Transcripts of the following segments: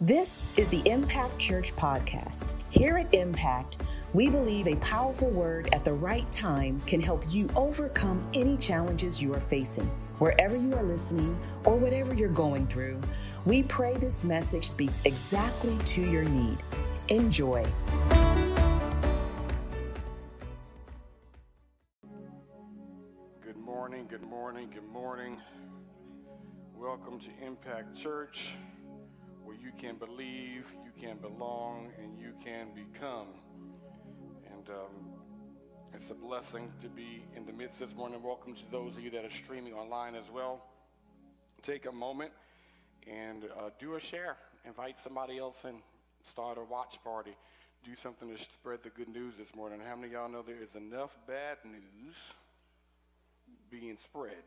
This is the Impact Church Podcast. Here at Impact, we believe a powerful word at the right time can help you overcome any challenges you are facing. Wherever you are listening or whatever you're going through, we pray this message speaks exactly to your need. Enjoy. Good morning, good morning, good morning. Welcome to Impact Church you can believe, you can belong, and you can become. And um, it's a blessing to be in the midst this morning. Welcome to those of you that are streaming online as well. Take a moment and uh, do a share. Invite somebody else and start a watch party. Do something to spread the good news this morning. How many of y'all know there is enough bad news being spread?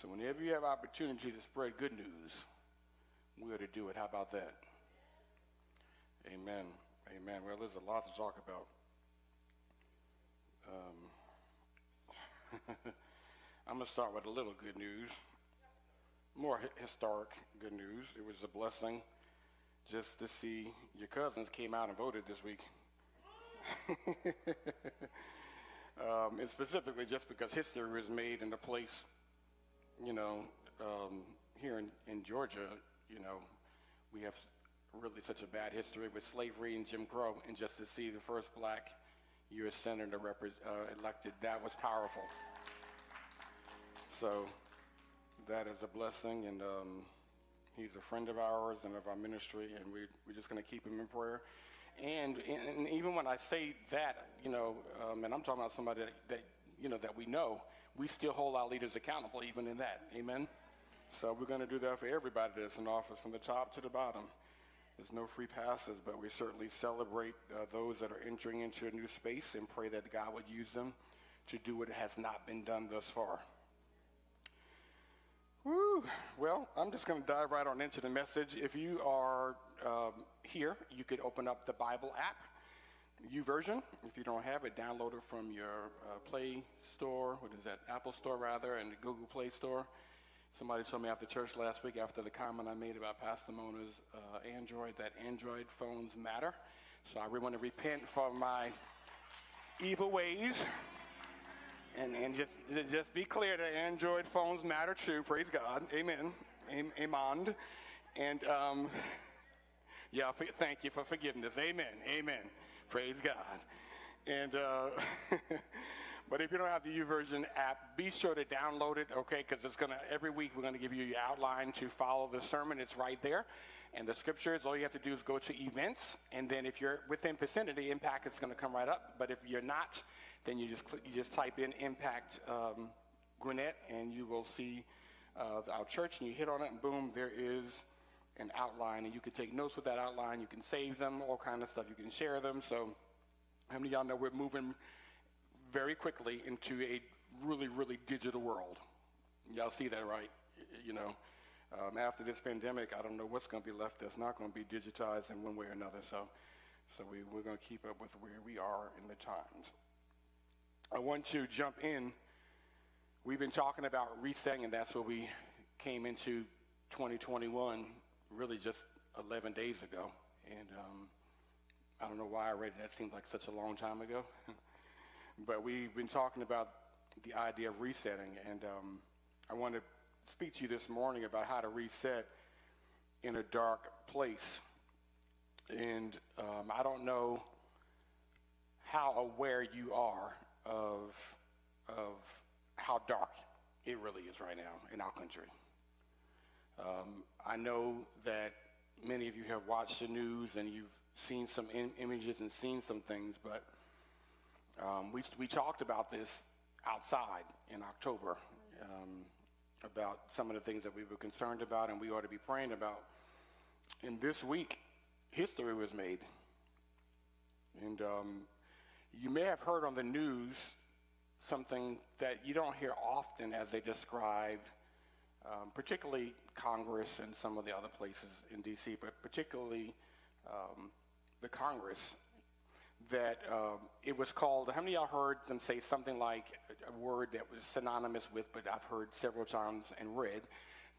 So whenever you have opportunity to spread good news, we ought to do it. How about that? Amen. Amen. Well, there's a lot to talk about. Um, I'm going to start with a little good news. More historic good news. It was a blessing just to see your cousins came out and voted this week. um, and specifically just because history was made in a place, you know, um, here in, in Georgia, you know, we have really such a bad history with slavery and Jim Crow, and just to see the first black U.S. senator uh, elected, that was powerful. So that is a blessing, and um, he's a friend of ours and of our ministry, and we, we're just going to keep him in prayer. And, and, even when I say that, you know, um, and I'm talking about somebody that, that, you know, that we know, we still hold our leaders accountable even in that. Amen? So we're going to do that for everybody that's in office, from the top to the bottom. There's no free passes, but we certainly celebrate uh, those that are entering into a new space and pray that God would use them to do what has not been done thus far. Woo. Well, I'm just going to dive right on into the message. If you are um, here, you could open up the Bible app, YouVersion. If you don't have it, download it from your uh, Play Store, what is that, Apple Store rather, and Google Play Store. Somebody told me after church last week, after the comment I made about Pastor Mona's uh, Android, that Android phones matter. So I really want to repent for my evil ways. And, and just, just be clear that Android phones matter too. Praise God. Amen. Amen. And um, yeah, thank you for forgiveness. Amen. Amen. Praise God. And uh, But if you don't have the YouVersion app, be sure to download it, okay? Because it's gonna every week we're gonna give you your outline to follow the sermon. It's right there, and the scriptures. All you have to do is go to events, and then if you're within vicinity, Impact is gonna come right up. But if you're not, then you just you just type in Impact um, Gwinnett, and you will see uh, our church, and you hit on it, and boom, there is an outline, and you can take notes with that outline. You can save them, all kind of stuff. You can share them. So, how many of y'all know we're moving? Very quickly into a really, really digital world. Y'all see that, right? You know, um, after this pandemic, I don't know what's going to be left that's not going to be digitized in one way or another. So, so we, we're going to keep up with where we are in the times. I want to jump in. We've been talking about resetting, and that's what we came into 2021 really just 11 days ago. And um, I don't know why I read it. That seems like such a long time ago. But we've been talking about the idea of resetting, and um, I want to speak to you this morning about how to reset in a dark place. And um, I don't know how aware you are of, of how dark it really is right now in our country. Um, I know that many of you have watched the news and you've seen some in- images and seen some things, but um, we, we talked about this outside in October um, about some of the things that we were concerned about and we ought to be praying about. And this week, history was made. And um, you may have heard on the news something that you don't hear often as they described, um, particularly Congress and some of the other places in D.C., but particularly um, the Congress that um, it was called, how many of y'all heard them say something like a word that was synonymous with, but I've heard several times and read,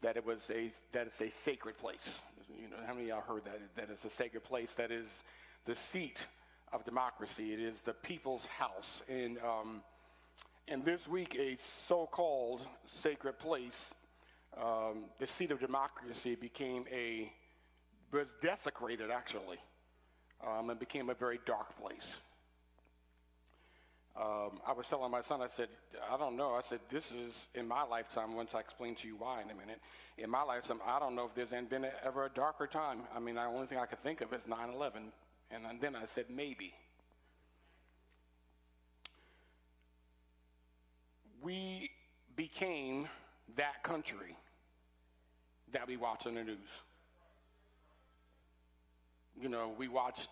that it was a, that it's a sacred place. You know, how many of y'all heard that? that it's a sacred place. That is the seat of democracy. It is the people's house. And, um, and this week, a so-called sacred place, um, the seat of democracy became a, was desecrated actually, um, and became a very dark place. Um, I was telling my son, I said, I don't know. I said, this is in my lifetime, once I explain to you why in a minute, in my lifetime, I don't know if there's been ever a darker time. I mean, the only thing I could think of is 9 11. And then I said, maybe. We became that country that we watch on the news. You know, we watched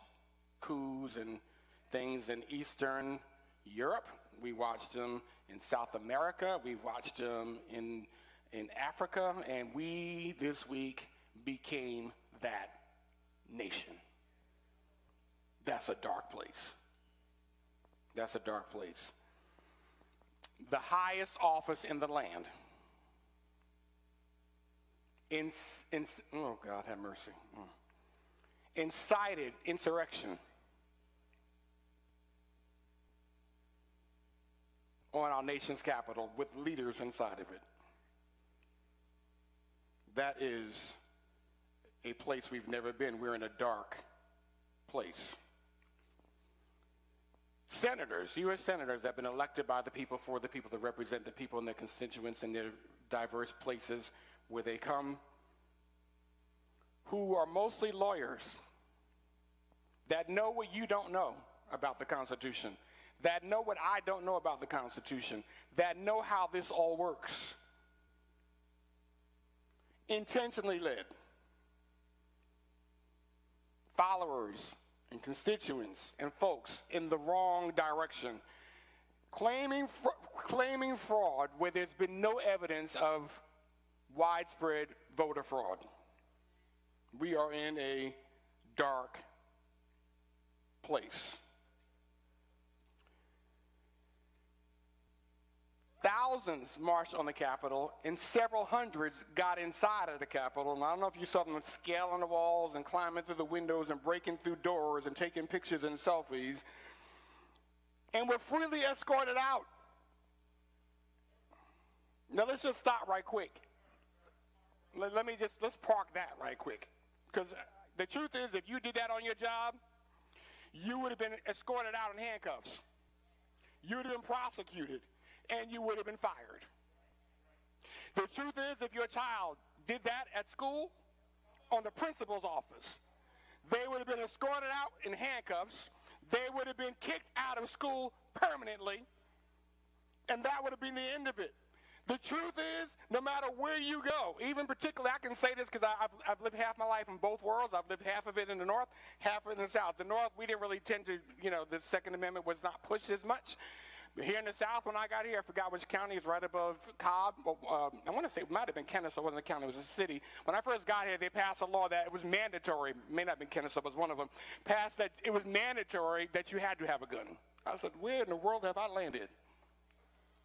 coups and things in Eastern Europe. We watched them in South America. We watched them in, in Africa. And we, this week, became that nation. That's a dark place. That's a dark place. The highest office in the land. In, in, oh, God, have mercy. Mm. Incited insurrection on our nation's capital with leaders inside of it. That is a place we've never been. We're in a dark place. Senators, U.S. senators have been elected by the people for the people to represent the people and their constituents in their diverse places where they come, who are mostly lawyers that know what you don't know about the Constitution that know what I don't know about the Constitution, that know how this all works. Intentionally led. Followers and constituents and folks in the wrong direction, claiming, fr- claiming fraud where there's been no evidence of widespread voter fraud. We are in a dark place. Thousands marched on the Capitol, and several hundreds got inside of the Capitol. And I don't know if you saw them scaling the walls and climbing through the windows and breaking through doors and taking pictures and selfies, and were freely escorted out. Now let's just stop right quick. Let, let me just let's park that right quick, because the truth is, if you did that on your job, you would have been escorted out in handcuffs. You would have been prosecuted and you would have been fired. The truth is, if your child did that at school, on the principal's office, they would have been escorted out in handcuffs. They would have been kicked out of school permanently, and that would have been the end of it. The truth is, no matter where you go, even particularly, I can say this because I've, I've lived half my life in both worlds. I've lived half of it in the North, half of it in the South. The North, we didn't really tend to, you know, the Second Amendment was not pushed as much. Here in the South, when I got here, I forgot which county is right above Cobb. Uh, I want to say it might have been Kennesaw. It wasn't a county, it was a city. When I first got here, they passed a law that it was mandatory. It may not have been Kennesaw, but it was one of them. Passed that it was mandatory that you had to have a gun. I said, where in the world have I landed?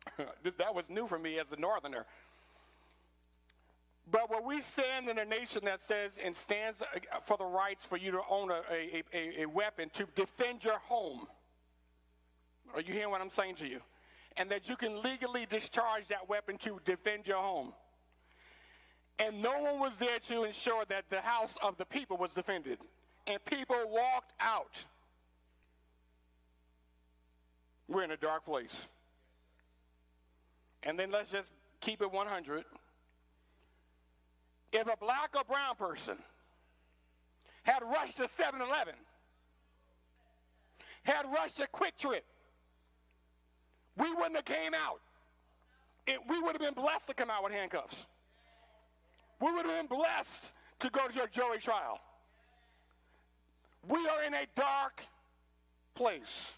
that was new for me as a northerner. But when we stand in a nation that says and stands uh, for the rights for you to own a, a, a, a weapon to defend your home, are you hearing what I'm saying to you? And that you can legally discharge that weapon to defend your home. And no one was there to ensure that the house of the people was defended. And people walked out. We're in a dark place. And then let's just keep it 100. If a black or brown person had rushed to 7 Eleven, had rushed a QuikTrip, we wouldn't have came out. It, we would have been blessed to come out with handcuffs. We would have been blessed to go to your jury trial. We are in a dark place.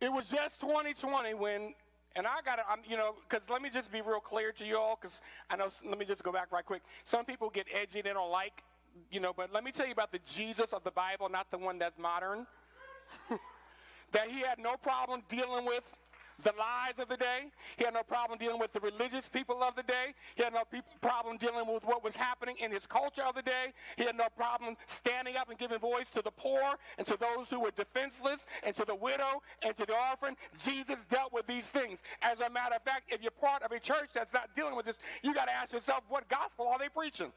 It was just 2020 when, and I got to, you know, because let me just be real clear to you all, because I know, let me just go back right quick. Some people get edgy, they don't like, you know, but let me tell you about the Jesus of the Bible, not the one that's modern. that he had no problem dealing with the lies of the day. He had no problem dealing with the religious people of the day. He had no pe- problem dealing with what was happening in his culture of the day. He had no problem standing up and giving voice to the poor and to those who were defenseless and to the widow and to the orphan. Jesus dealt with these things. As a matter of fact, if you're part of a church that's not dealing with this, you got to ask yourself, what gospel are they preaching?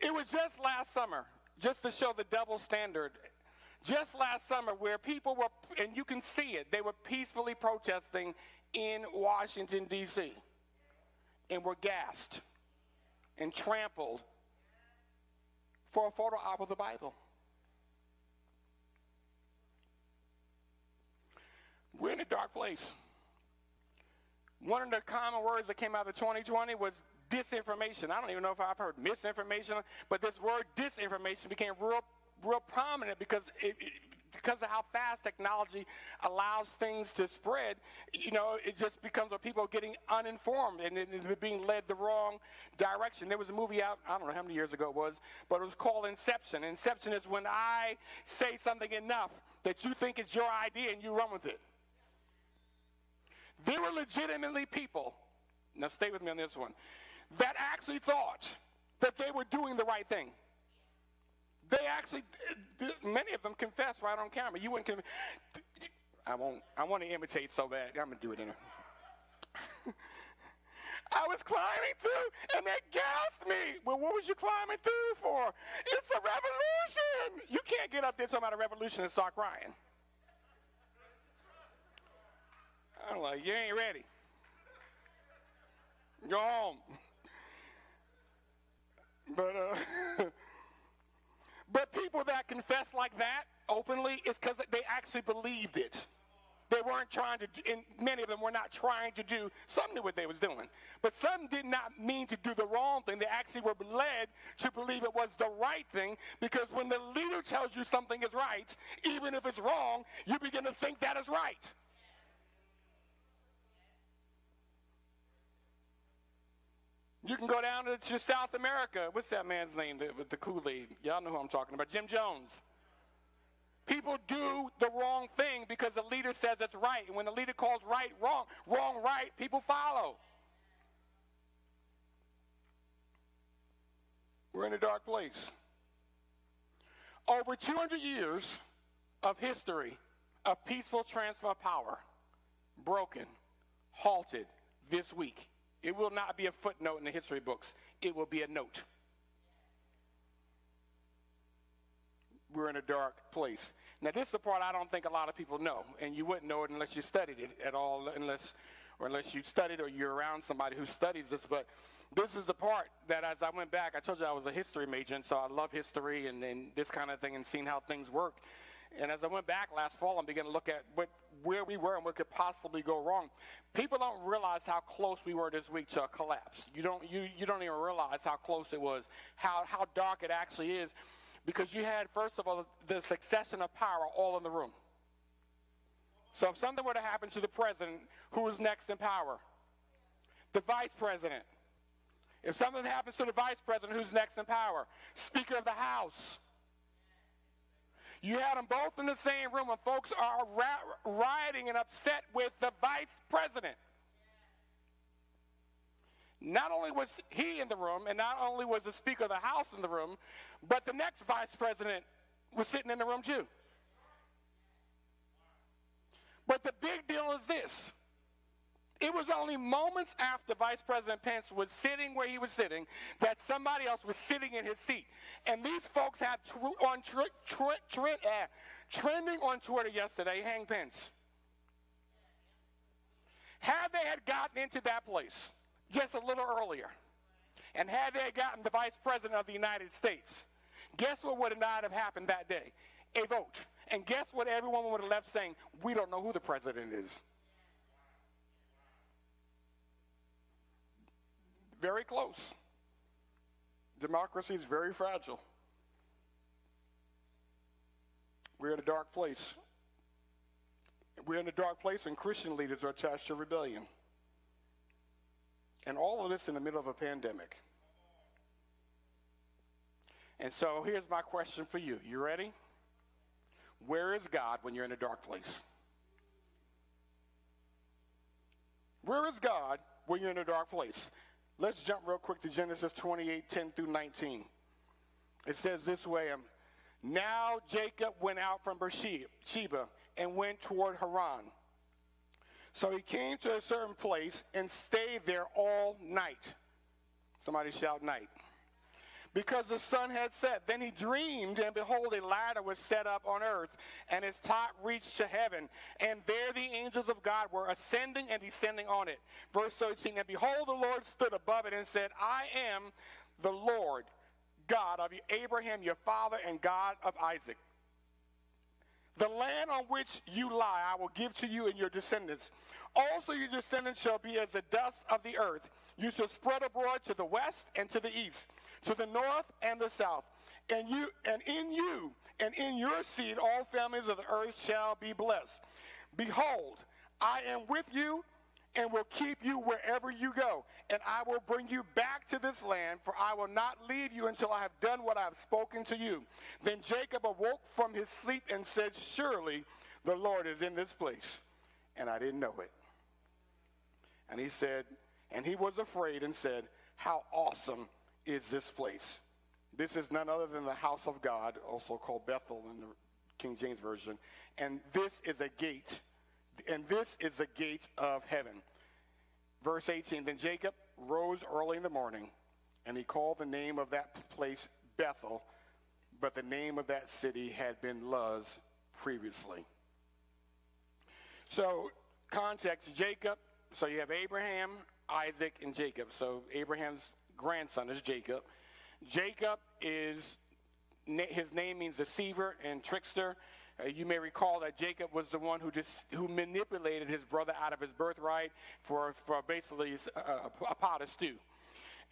It was just last summer, just to show the double standard, just last summer where people were, and you can see it, they were peacefully protesting in Washington, D.C., and were gassed and trampled for a photo op of the Bible. We're in a dark place. One of the common words that came out of 2020 was disinformation. I don't even know if I've heard misinformation, but this word disinformation became real, real prominent because it, it, because of how fast technology allows things to spread, you know, it just becomes where people are getting uninformed and they're being led the wrong direction. There was a movie out, I don't know how many years ago it was, but it was called Inception. Inception is when I say something enough that you think it's your idea and you run with it. There were legitimately people, now stay with me on this one, that actually thought that they were doing the right thing. They actually, many of them confess right on camera. You wouldn't. I won't. I want to imitate so bad. I'm gonna do it in a. I was climbing through, and they gassed me. Well, what was you climbing through for? It's a revolution. You can't get up there talking about a revolution and start crying. I'm like, you ain't ready. Go home. But uh, but people that confess like that openly is because they actually believed it. They weren't trying to, and many of them were not trying to do, some knew what they was doing. But some did not mean to do the wrong thing. They actually were led to believe it was the right thing because when the leader tells you something is right, even if it's wrong, you begin to think that is right. You can go down to, South America. What's that man's name with the Kool-Aid? Y'all know who I'm talking about. Jim Jones. People do the wrong thing because the leader says it's right. And when the leader calls right wrong, wrong right, people follow. We're in a dark place. Over 200 years of history of peaceful transfer of power broken, halted this week it will not be a footnote in the history books, it will be a note. We're in a dark place. Now, this is the part I don't think a lot of people know, and you wouldn't know it unless you studied it at all, unless, or unless you studied or you're around somebody who studies this. But this is the part that, as I went back, I told you I was a history major, and so I love history and, and this kind of thing and seeing how things work. And as I went back last fall and began to look at what, where we were and what could possibly go wrong, people don't realize how close we were this week to a collapse. You don't, you, you don't even realize how close it was, how, how dark it actually is, because you had, first of all, the succession of power all in the room. So if something were to happen to the president, who is next in power? The vice president. If something happens to the vice president, who's next in power? Speaker of the House. You had them both in the same room, and folks are rioting and upset with the vice president. Not only was he in the room, and not only was the Speaker of the House in the room, but the next vice president was sitting in the room too. But the big deal is this it was only moments after Vice President Pence was sitting where he was sitting that somebody else was sitting in his seat. And these folks had on tr- tr- tr- uh, trending on Twitter yesterday, hang Pence. Had they had gotten into that place just a little earlier, and had they had gotten the Vice President of the United States, guess what would not have happened that day? A vote. And guess what everyone would have left saying? We don't know who the president is. Very close. Democracy is very fragile. We're in a dark place. We're in a dark place, and Christian leaders are attached to rebellion. And all of this in the middle of a pandemic. And so here's my question for you. You ready? Where is God when you're in a dark place? Where is God when you're in a dark place? Let's jump real quick to Genesis 28 10 through 19. It says this way um, Now Jacob went out from Beersheba and went toward Haran. So he came to a certain place and stayed there all night. Somebody shout night because the sun had set. Then he dreamed, and behold, a ladder was set up on earth, and its top reached to heaven. And there the angels of God were ascending and descending on it. Verse 13, and behold, the Lord stood above it and said, I am the Lord, God of Abraham your father, and God of Isaac. The land on which you lie I will give to you and your descendants. Also your descendants shall be as the dust of the earth. You shall spread abroad to the west and to the east to the north and the south. And you and in you and in your seed all families of the earth shall be blessed. Behold, I am with you and will keep you wherever you go. And I will bring you back to this land, for I will not leave you until I have done what I have spoken to you. Then Jacob awoke from his sleep and said, Surely the Lord is in this place. And I didn't know it. And he said, and he was afraid and said, How awesome is this place. This is none other than the house of God, also called Bethel in the King James Version. And this is a gate. And this is the gate of heaven. Verse 18 Then Jacob rose early in the morning, and he called the name of that place Bethel, but the name of that city had been Luz previously. So, context Jacob. So you have Abraham, Isaac, and Jacob. So Abraham's grandson is Jacob. Jacob is, his name means deceiver and trickster. Uh, you may recall that Jacob was the one who just who manipulated his brother out of his birthright for, for basically a, a pot of stew.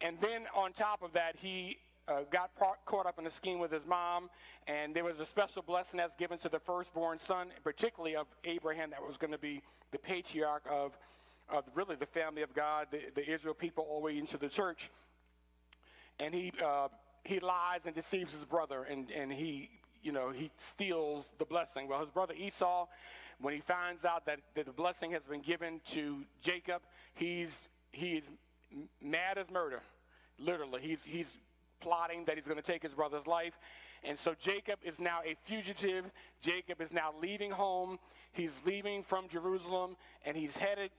And then on top of that, he uh, got part, caught up in a scheme with his mom, and there was a special blessing that's given to the firstborn son, particularly of Abraham, that was going to be the patriarch of, of really the family of God, the, the Israel people, all the way into the church and he uh, he lies and deceives his brother, and and he you know he steals the blessing. Well, his brother Esau, when he finds out that, that the blessing has been given to Jacob, he's he's mad as murder, literally. He's he's plotting that he's going to take his brother's life. And so Jacob is now a fugitive. Jacob is now leaving home. He's leaving from Jerusalem and he's headed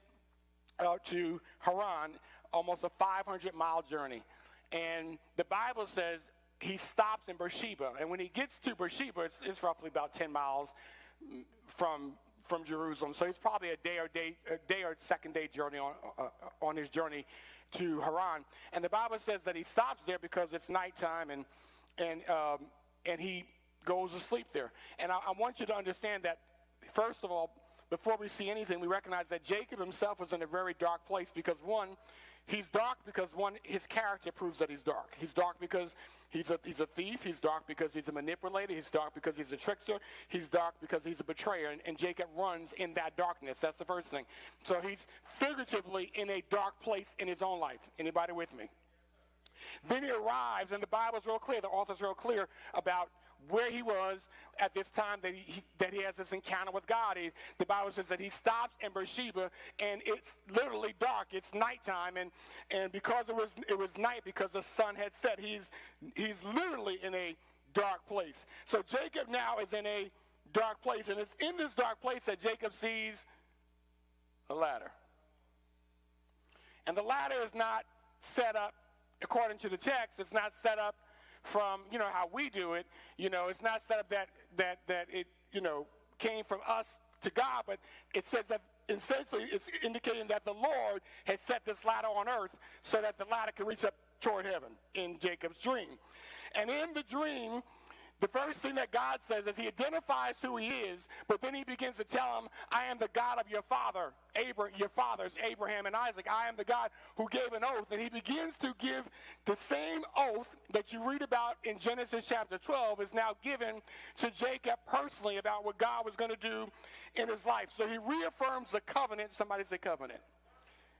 out to Haran, almost a 500 mile journey. And the Bible says he stops in Beersheba. And when he gets to Beersheba, it's, it's roughly about 10 miles from, from Jerusalem. So it's probably a day or day, a day or second day journey on, uh, on his journey to Haran. And the Bible says that he stops there because it's nighttime and, and, um, and he goes to sleep there. And I, I want you to understand that, first of all, before we see anything, we recognize that Jacob himself was in a very dark place because, one, He's dark because one, his character proves that he's dark. He's dark because he's a, he's a thief. He's dark because he's a manipulator. He's dark because he's a trickster. He's dark because he's a betrayer. And, and Jacob runs in that darkness. That's the first thing. So he's figuratively in a dark place in his own life. Anybody with me? Then he arrives, and the Bible's real clear. The author's real clear about where he was at this time that he, that he has this encounter with God. He, the Bible says that he stops in Beersheba and it's literally dark. It's nighttime and, and because it was, it was night because the sun had set, he's, he's literally in a dark place. So Jacob now is in a dark place and it's in this dark place that Jacob sees a ladder. And the ladder is not set up according to the text. It's not set up from, you know, how we do it. You know, it's not set up that, that, that it, you know, came from us to God, but it says that essentially it's indicating that the Lord had set this ladder on earth so that the ladder could reach up toward heaven in Jacob's dream. And in the dream, the first thing that God says is he identifies who he is, but then he begins to tell him, I am the God of your father, Abraham, your fathers, Abraham and Isaac. I am the God who gave an oath. And he begins to give the same oath that you read about in Genesis chapter 12 is now given to Jacob personally about what God was going to do in his life. So he reaffirms the covenant. Somebody say covenant.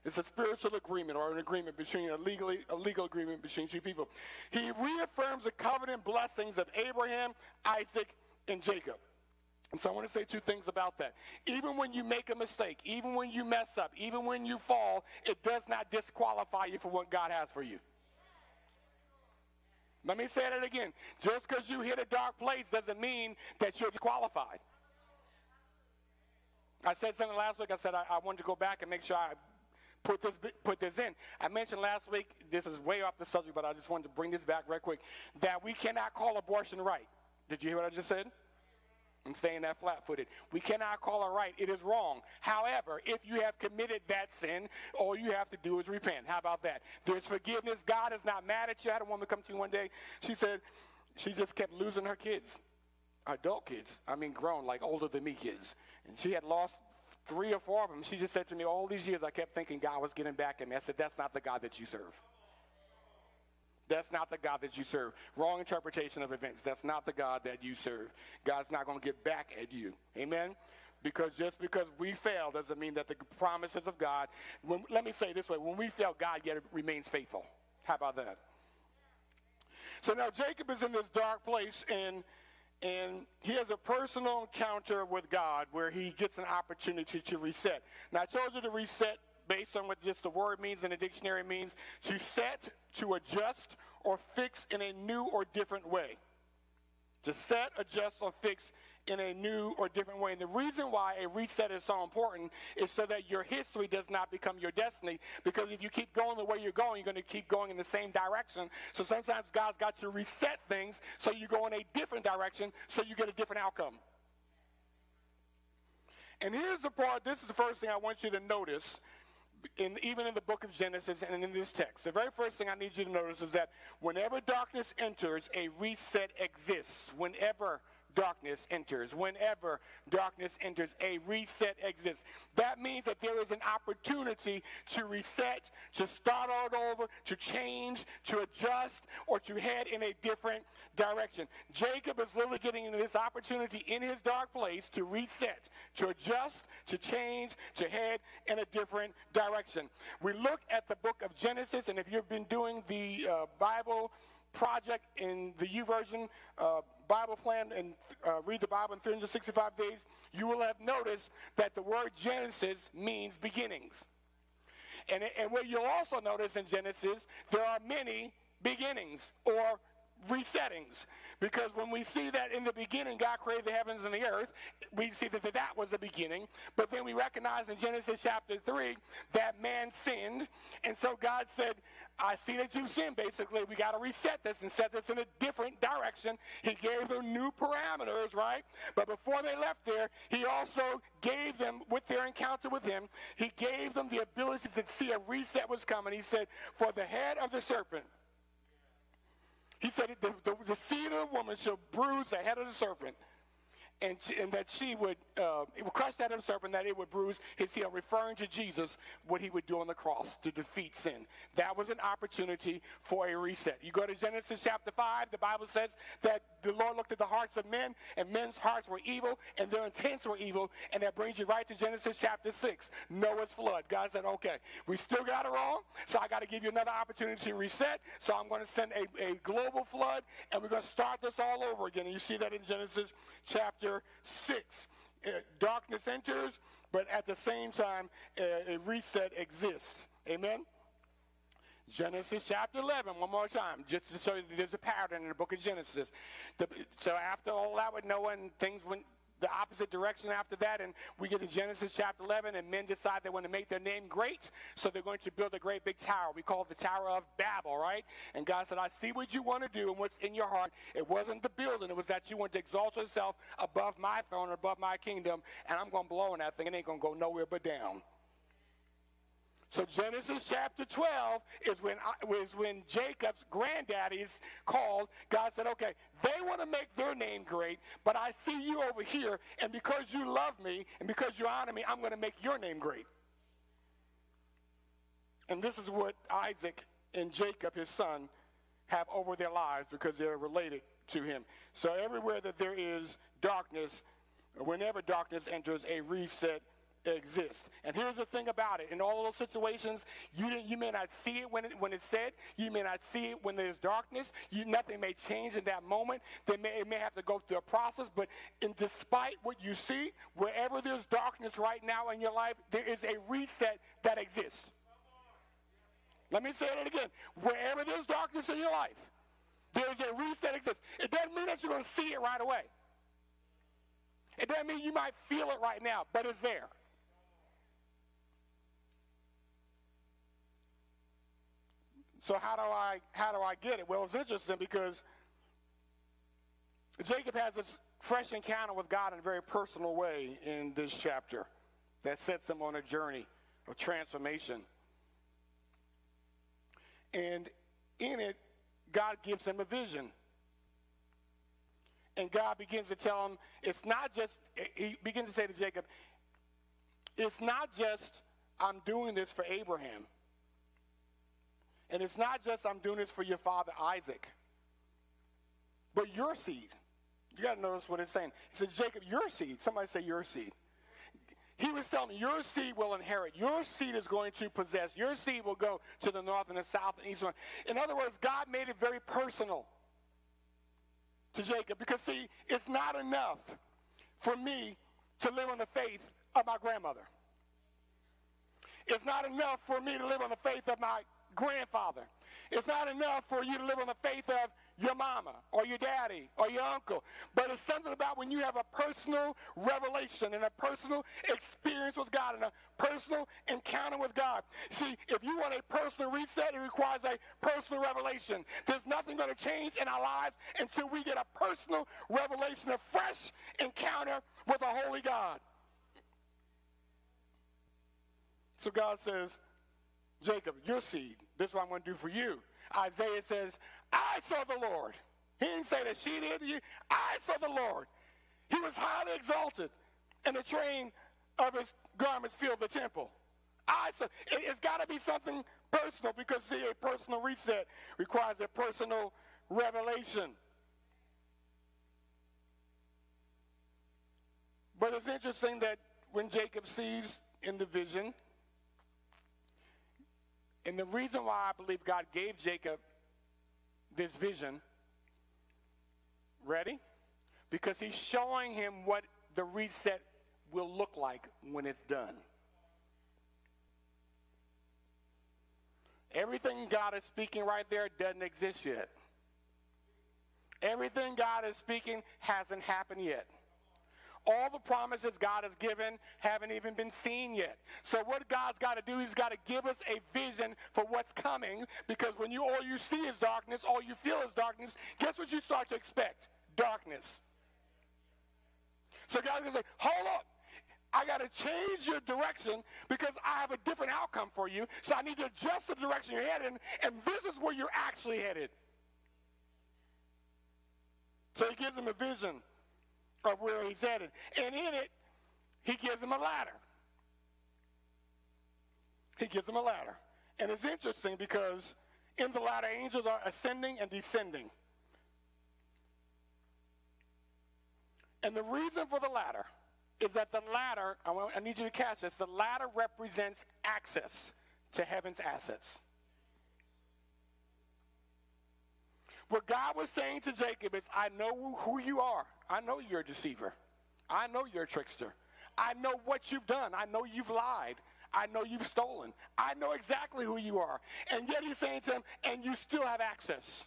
It's a spiritual agreement or an agreement between a legally a legal agreement between two people. He reaffirms the covenant blessings of Abraham, Isaac, and Jacob. And so I want to say two things about that. Even when you make a mistake, even when you mess up, even when you fall, it does not disqualify you for what God has for you. Let me say that again. Just because you hit a dark place doesn't mean that you're qualified. I said something last week. I said I, I wanted to go back and make sure I put this put this in. I mentioned last week. This is way off the subject, but I just wanted to bring this back real quick. That we cannot call abortion right. Did you hear what I just said? I'm staying that flat-footed. We cannot call it right. It is wrong. However, if you have committed that sin, all you have to do is repent. How about that? There's forgiveness. God is not mad at you. I had a woman come to me one day. She said she just kept losing her kids, adult kids. I mean, grown, like older than me kids. And she had lost three or four of them. She just said to me, all these years I kept thinking God was getting back at me. I said, that's not the God that you serve. That's not the God that you serve. Wrong interpretation of events. That's not the God that you serve. God's not going to get back at you. Amen? Because just because we fail doesn't mean that the promises of God, when, let me say this way, when we fail, God yet remains faithful. How about that? So now Jacob is in this dark place and and he has a personal encounter with God where he gets an opportunity to reset. Now I told you to reset based on what just the word means in the dictionary means to set, to adjust, or fix in a new or different way. To set, adjust, or fix in a new or different way. And the reason why a reset is so important is so that your history does not become your destiny. Because if you keep going the way you're going, you're going to keep going in the same direction. So sometimes God's got to reset things so you go in a different direction so you get a different outcome. And here's the part, this is the first thing I want you to notice in, even in the book of Genesis and in this text. The very first thing I need you to notice is that whenever darkness enters, a reset exists. Whenever darkness enters. Whenever darkness enters, a reset exists. That means that there is an opportunity to reset, to start all over, to change, to adjust, or to head in a different direction. Jacob is literally getting into this opportunity in his dark place to reset, to adjust, to change, to head in a different direction. We look at the book of Genesis, and if you've been doing the uh, Bible project in the YouVersion uh, Bible plan and uh, read the Bible in 365 days, you will have noticed that the word Genesis means beginnings. And, and what you'll also notice in Genesis, there are many beginnings or resettings. Because when we see that in the beginning God created the heavens and the earth, we see that that was the beginning. But then we recognize in Genesis chapter 3 that man sinned. And so God said, I see that you've sinned. Basically, we got to reset this and set this in a different direction. He gave them new parameters, right? But before they left there, he also gave them, with their encounter with him, he gave them the ability to see a reset was coming. He said, For the head of the serpent, he said, the, the, the seed of the woman shall bruise the head of the serpent and, and that she would, uh, would crush that serpent, that it would bruise his heel, referring to Jesus, what he would do on the cross to defeat sin. That was an opportunity for a reset. You go to Genesis chapter 5, the Bible says that the Lord looked at the hearts of men, and men's hearts were evil, and their intents were evil, and that brings you right to Genesis chapter 6, Noah's flood. God said, okay, we still got it wrong, so I got to give you another opportunity to reset, so I'm going to send a, a global flood, and we're going to start this all over again. And you see that in Genesis chapter chapter 6. Uh, darkness enters, but at the same time, uh, a reset exists. Amen? Genesis chapter 11, one more time, just to show you there's a pattern in the book of Genesis. The, so after all that with Noah and things went the opposite direction after that, and we get to Genesis chapter 11, and men decide they want to make their name great, so they're going to build a great big tower. We call it the Tower of Babel, right? And God said, I see what you want to do and what's in your heart. It wasn't the building, it was that you want to exalt yourself above my throne, or above my kingdom, and I'm going to blow on that thing. It ain't going to go nowhere but down. So Genesis chapter 12 is when, is when Jacob's granddaddies called. God said, okay, they want to make their name great, but I see you over here, and because you love me and because you honor me, I'm going to make your name great. And this is what Isaac and Jacob, his son, have over their lives because they're related to him. So everywhere that there is darkness, whenever darkness enters, a reset exist. And here's the thing about it. In all those situations, you, you may not see it when, it when it's said. You may not see it when there's darkness. You, nothing may change in that moment. They may, it may have to go through a process. But in, despite what you see, wherever there's darkness right now in your life, there is a reset that exists. Let me say it again. Wherever there's darkness in your life, there's a reset that exists. It doesn't mean that you're going to see it right away. It doesn't mean you might feel it right now, but it's there. So how do I how do I get it? Well, it's interesting because Jacob has this fresh encounter with God in a very personal way in this chapter that sets him on a journey of transformation. And in it, God gives him a vision. And God begins to tell him, it's not just, he begins to say to Jacob, it's not just, I'm doing this for Abraham. And it's not just I'm doing this for your father Isaac, but your seed. You got to notice what it's saying. It says, Jacob, your seed. Somebody say your seed. He was telling me, your seed will inherit. Your seed is going to possess. Your seed will go to the north and the south and east. In other words, God made it very personal to Jacob because, see, it's not enough for me to live on the faith of my grandmother. It's not enough for me to live on the faith of my grandfather. It's not enough for you to live on the faith of your mama or your daddy or your uncle. But it's something about when you have a personal revelation and a personal experience with God and a personal encounter with God. See, if you want a personal reset, it requires a personal revelation. There's nothing going to change in our lives until we get a personal revelation, a fresh encounter with a holy God. So God says, Jacob, your seed, this is what I'm going to do for you. Isaiah says, I saw the Lord. He didn't say that she did. I saw the Lord. He was highly exalted, and the train of his garments filled the temple. I saw. It, it's got to be something personal because, see, a personal reset requires a personal revelation. But it's interesting that when Jacob sees in the vision, and the reason why I believe God gave Jacob this vision, ready? Because he's showing him what the reset will look like when it's done. Everything God is speaking right there doesn't exist yet. Everything God is speaking hasn't happened yet. All the promises God has given haven't even been seen yet. So what God's got to do, he's got to give us a vision for what's coming because when you all you see is darkness, all you feel is darkness, guess what you start to expect? Darkness. So God's going to say, hold up. I got to change your direction because I have a different outcome for you. So I need to adjust the direction you're headed, and this is where you're actually headed. So he gives him a vision of where he's headed. And in it, he gives him a ladder. He gives him a ladder. And it's interesting because in the ladder, angels are ascending and descending. And the reason for the ladder is that the ladder, I, want, I need you to catch this, the ladder represents access to heaven's assets. What God was saying to Jacob is, I know who you are. I know you're a deceiver. I know you're a trickster. I know what you've done. I know you've lied. I know you've stolen. I know exactly who you are. And yet he's saying to him, and you still have access.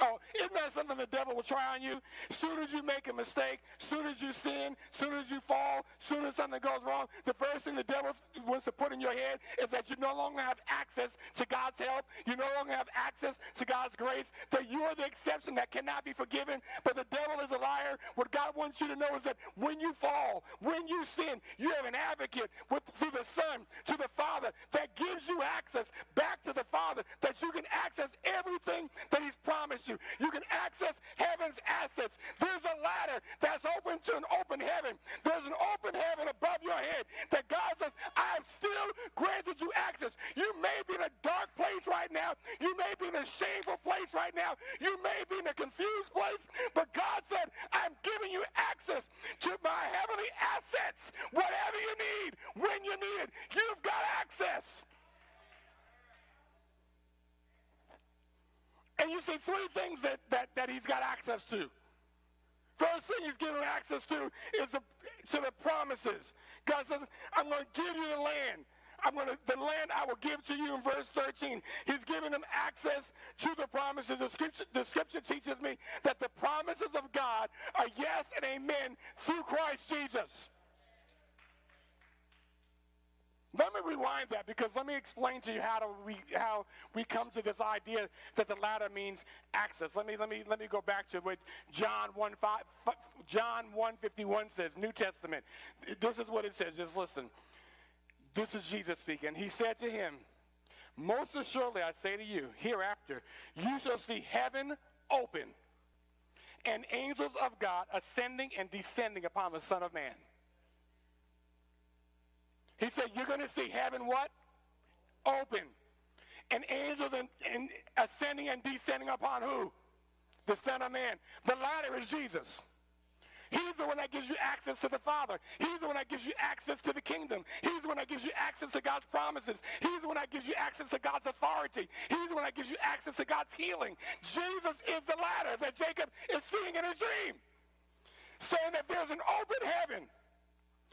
Oh, isn't that something the devil will try on you? Soon as you make a mistake, soon as you sin, soon as you fall, soon as something goes wrong, the first thing the devil wants to put in your head is that you no longer have access to God's help. You no longer have access to God's grace. That you are the exception that cannot be forgiven. But the devil is a liar. What God wants you to know is that when you fall, when you sin, you have an advocate with, through the Son to the Father that gives you access back to the Father, that you can access everything that He's promised you you. You can access heaven's assets. There's a ladder that's open to an open heaven. There's an open heaven above your head that God says, I have still granted you access. You may be in a dark place right now. You may be in a shameful place right now. You may be in a confused place. But God said, I'm giving you access to my heavenly assets. Whatever you need, when you need it, you've got access. And you see three things that, that, that he's got access to. First thing he's given access to is the, to the promises. God says, I'm going to give you the land. I'm going to, the land I will give to you in verse 13. He's giving them access to the promises. The scripture, the scripture teaches me that the promises of God are yes and amen through Christ Jesus. Let me rewind that because let me explain to you how we how we come to this idea that the ladder means access. Let me let me let me go back to what John 1 5, John 151 says, New Testament. This is what it says. Just listen. This is Jesus speaking. He said to him, Most assuredly I say to you, hereafter you shall see heaven open and angels of God ascending and descending upon the Son of Man. He said, You're going to see heaven what? Open. And angels and, and ascending and descending upon who? The Son of Man. The ladder is Jesus. He's the one that gives you access to the Father. He's the one that gives you access to the kingdom. He's the one that gives you access to God's promises. He's the one that gives you access to God's authority. He's the one that gives you access to God's healing. Jesus is the ladder that Jacob is seeing in his dream, saying that there's an open heaven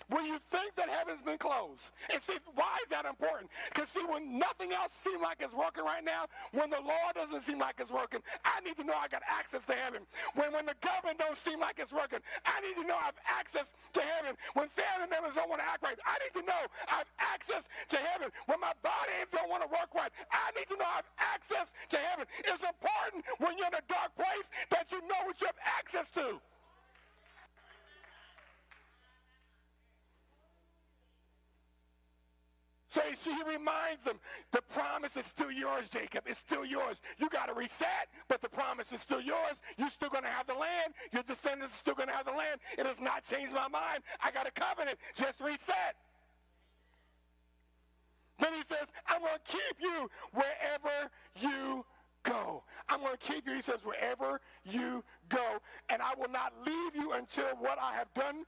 when you think that heaven's been closed. And see, why is that important? Because see, when nothing else seems like it's working right now, when the law doesn't seem like it's working, I need to know I got access to heaven. When, when the government don't seem like it's working, I need to know I have access to heaven. When family members don't want to act right, I need to know I have access to heaven. When my body don't want to work right, I need to know I have access to heaven. It's important when you're in a dark place that you know what you have access to. So he reminds them, the promise is still yours, Jacob. It's still yours. You got to reset, but the promise is still yours. You're still going to have the land. Your descendants are still going to have the land. It has not changed my mind. I got a covenant. Just reset. Then he says, I'm going to keep you wherever you. I'm going to keep you, he says, wherever you go. And I will not leave you until what I have done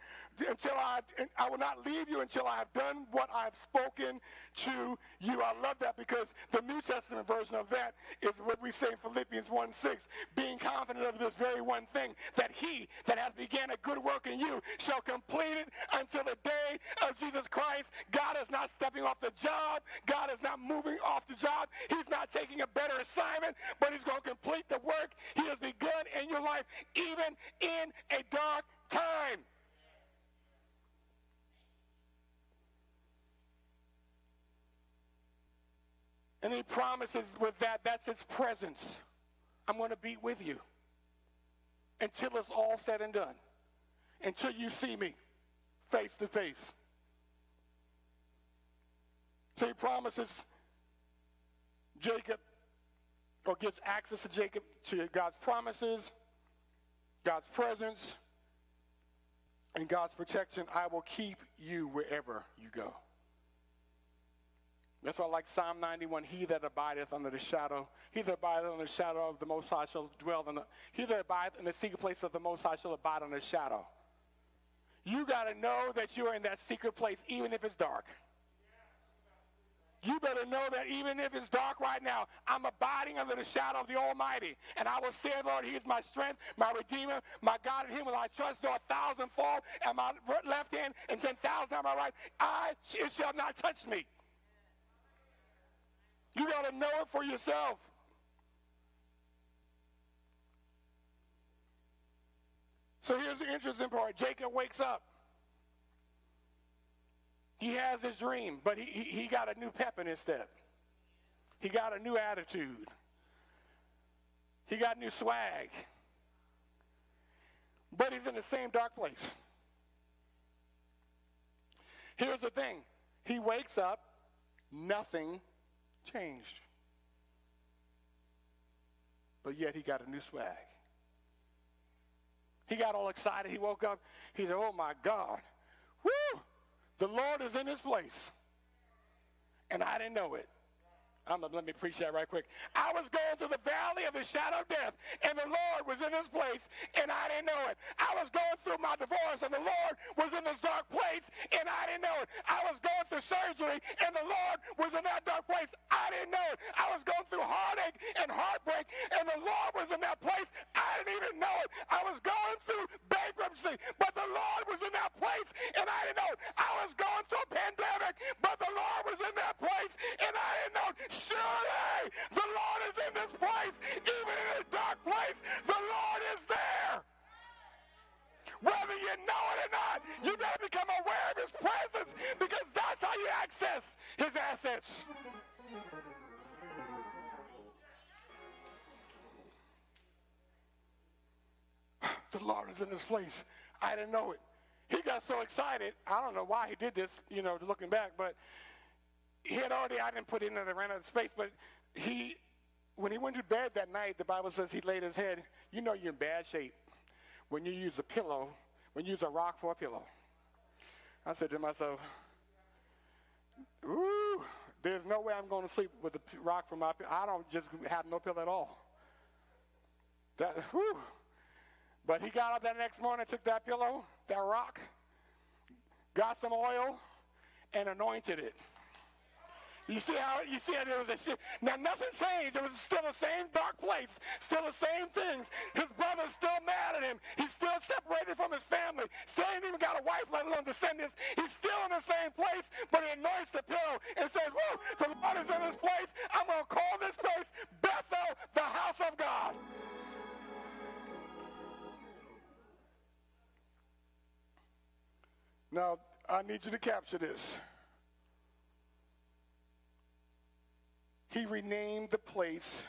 until I, I will not leave you until I have done what I have spoken to you. I love that because the New Testament version of that is what we say in Philippians 1 6, being confident of this very one thing, that he that has began a good work in you shall complete it until the day of Jesus Christ. God is not stepping off the job. God is not moving off the job. He's not taking a better assignment, but he's going to complete the work he has begun in your life, even in a dark time. And he promises with that, that's his presence. I'm going to be with you until it's all said and done, until you see me face to face. So he promises Jacob, or gives access to Jacob to God's promises, God's presence, and God's protection. I will keep you wherever you go. That's why I like Psalm 91, he that abideth under the shadow, he that abideth under the shadow of the Most High shall dwell in the, he that abideth in the secret place of the Most High shall abide under the shadow. You got to know that you're in that secret place, even if it's dark. You better know that even if it's dark right now, I'm abiding under the shadow of the Almighty. And I will say, Lord, He is my strength, my Redeemer, my God. In Him will I trust. Though a thousand fall at my left hand and ten thousand at my right, I, it shall not touch me. You got to know it for yourself. So here's the interesting part. Jacob wakes up. He has his dream, but he, he, he got a new pep in his step. He got a new attitude. He got new swag. But he's in the same dark place. Here's the thing. He wakes up, nothing changed. But yet he got a new swag. He got all excited. He woke up. He said, Oh my God. Woo! The Lord is in this place. And I didn't know it. I'm, let me preach that right quick. I was going through the valley of the shadow of death, and the Lord was in this place, and I didn't know it. I was going through my divorce, and the Lord was in this dark place, and I didn't know it. I was going through surgery, and the Lord was in that dark place. I didn't know it. I was going through heartache and heartbreak, and the Lord was in that place. I didn't even know it. I was going through bankruptcy, but the Lord was in that place, and I didn't know it. I was going through a pandemic, but the Lord was in that place, and I didn't know it. Surely the Lord is in this place. Even in a dark place, the Lord is there. Whether you know it or not, you better become aware of his presence because that's how you access his assets. the Lord is in this place. I didn't know it. He got so excited. I don't know why he did this, you know, looking back, but he had already, I didn't put in the ran out of space, but he, when he went to bed that night, the Bible says he laid his head. You know you're in bad shape when you use a pillow, when you use a rock for a pillow. I said to myself, ooh, there's no way I'm going to sleep with a rock for my pillow. I don't just have no pillow at all. That, whew. But he got up that next morning, took that pillow, that rock, got some oil, and anointed it. You see how you see how there was a shift. Now nothing changed. It was still the same dark place, still the same things. His brother's still mad at him. He's still separated from his family. Still ain't even got a wife, let alone descendants. He's still in the same place, but he anoints the pillow and says, "Whoa, the Lord is in this place. I'm gonna call this place Bethel, the house of God." Now, I need you to capture this. He renamed the place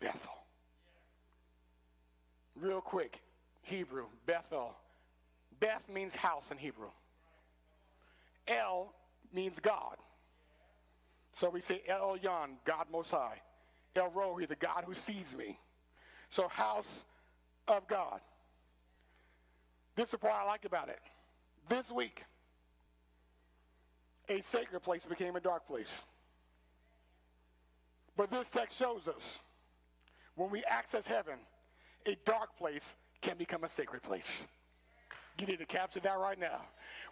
Bethel. Real quick, Hebrew, Bethel. Beth means house in Hebrew. El means God. So we say El Yon, God Most High. El Roi, the God who sees me. So house of God. This is what I like about it. This week, a sacred place became a dark place. But this text shows us when we access heaven, a dark place can become a sacred place. You need to capture that right now.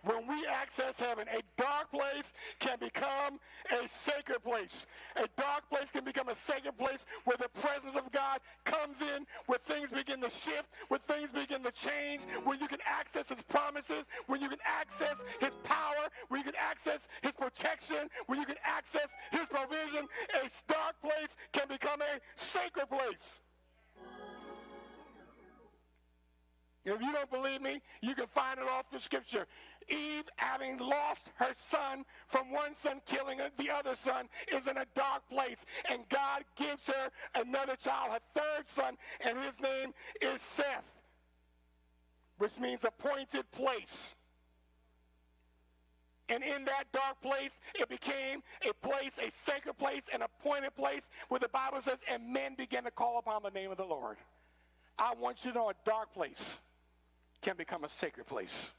When we access heaven, a dark place can become a sacred place. A dark place can become a sacred place where the presence of God comes in, where things begin to shift, where things begin to change, where you can access his promises, where you can access his power, where you can access his protection, where you can access his provision. A dark place can become a sacred place. If you don't believe me, you can find it off the scripture. Eve, having lost her son from one son killing the other son, is in a dark place. And God gives her another child, her third son, and his name is Seth, which means appointed place. And in that dark place, it became a place, a sacred place, an appointed place where the Bible says, and men began to call upon the name of the Lord. I want you to know a dark place can become a sacred place.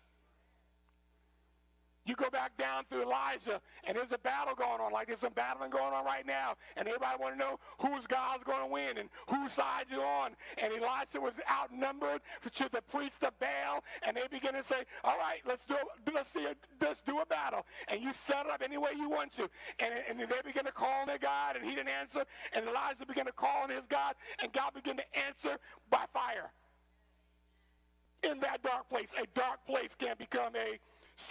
You go back down through Elijah, and there's a battle going on, like there's some battling going on right now, and everybody want to know whose God's going to win and whose side you're on. And Elijah was outnumbered to the priests of Baal, and they begin to say, "All right, let's do let's see a, let's do a battle." And you set it up any way you want to, and, and they begin to call on their God, and he didn't answer, and Elijah began to call on his God, and God began to answer by fire in that dark place. A dark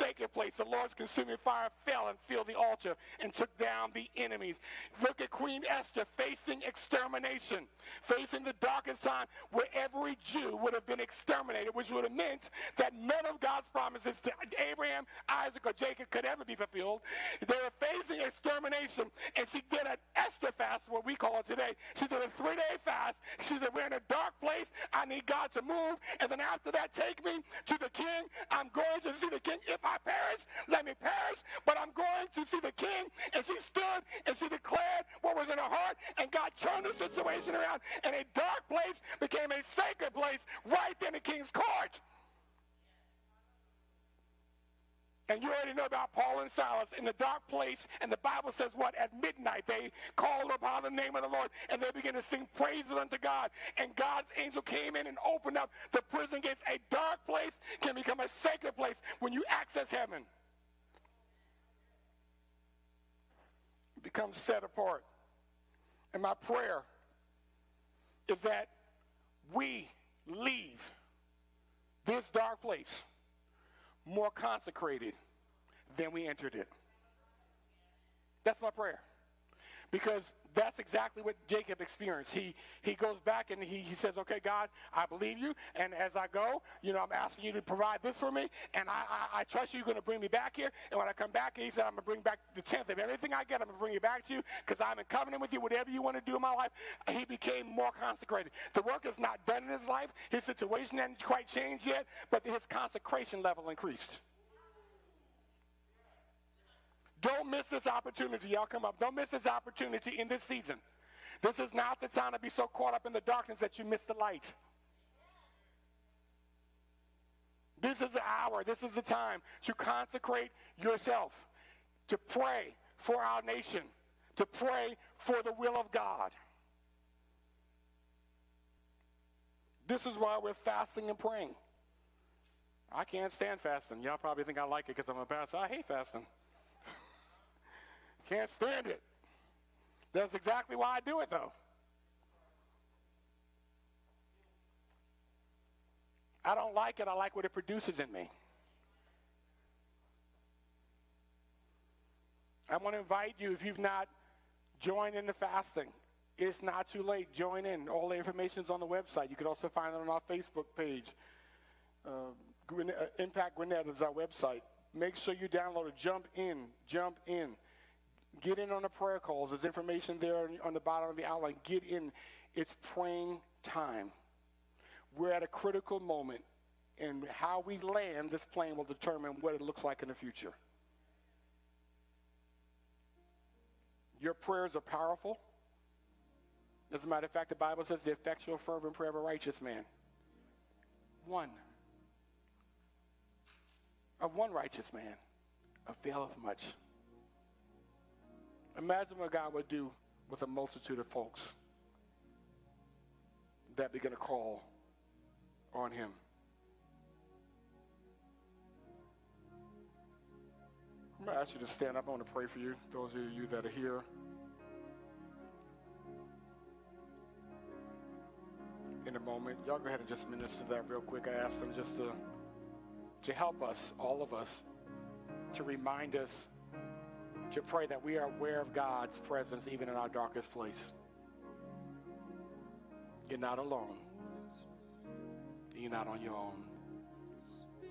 sacred place. The Lord's consuming fire fell and filled the altar and took down the enemies. Look at Queen Esther facing extermination, facing the darkest time where every Jew would have been exterminated, which would have meant that none of God's promises to Abraham, Isaac, or Jacob could ever be fulfilled. They were facing extermination, and she did an Esther fast, what we call it today. She did a three-day fast. She said, we're in a dark place. I need God to move. And then after that, take me to the king. I'm going to see the king. If I perish, let me perish, but I'm going to see the king. And she stood and she declared what was in her heart, and God turned the situation around, and a dark place became a sacred place right in the king's court. And you already know about Paul and Silas in the dark place. And the Bible says what? At midnight, they called upon the name of the Lord and they began to sing praises unto God. And God's angel came in and opened up the prison gates. A dark place can become a sacred place when you access heaven. It becomes set apart. And my prayer is that we leave this dark place more consecrated than we entered it. That's my prayer. Because that's exactly what Jacob experienced. He, he goes back and he, he says, okay, God, I believe you. And as I go, you know, I'm asking you to provide this for me. And I, I, I trust you, you're going to bring me back here. And when I come back, he said, I'm going to bring back the tenth of everything I get. I'm going to bring it back to you because I'm in covenant with you. Whatever you want to do in my life, he became more consecrated. The work is not done in his life. His situation hasn't quite changed yet, but his consecration level increased. Don't miss this opportunity. Y'all come up. Don't miss this opportunity in this season. This is not the time to be so caught up in the darkness that you miss the light. This is the hour. This is the time to consecrate yourself, to pray for our nation, to pray for the will of God. This is why we're fasting and praying. I can't stand fasting. Y'all probably think I like it because I'm a pastor. I hate fasting. Can't stand it. That's exactly why I do it, though. I don't like it. I like what it produces in me. I want to invite you, if you've not joined in the fasting, it's not too late. Join in. All the information is on the website. You can also find it on our Facebook page. Uh, Impact Gwinnett is our website. Make sure you download it. Jump in. Jump in. Get in on the prayer calls. There's information there on the bottom of the outline. Get in. It's praying time. We're at a critical moment, and how we land this plane will determine what it looks like in the future. Your prayers are powerful. As a matter of fact, the Bible says the effectual, fervent prayer of a righteous man. One. Of one righteous man availeth much. Imagine what God would do with a multitude of folks that begin to call on him. I'm going to ask you to stand up. I want to pray for you, those of you that are here. In a moment, y'all go ahead and just minister that real quick. I asked them just to, to help us, all of us, to remind us to pray that we are aware of God's presence even in our darkest place. You're not alone. You're not on your own.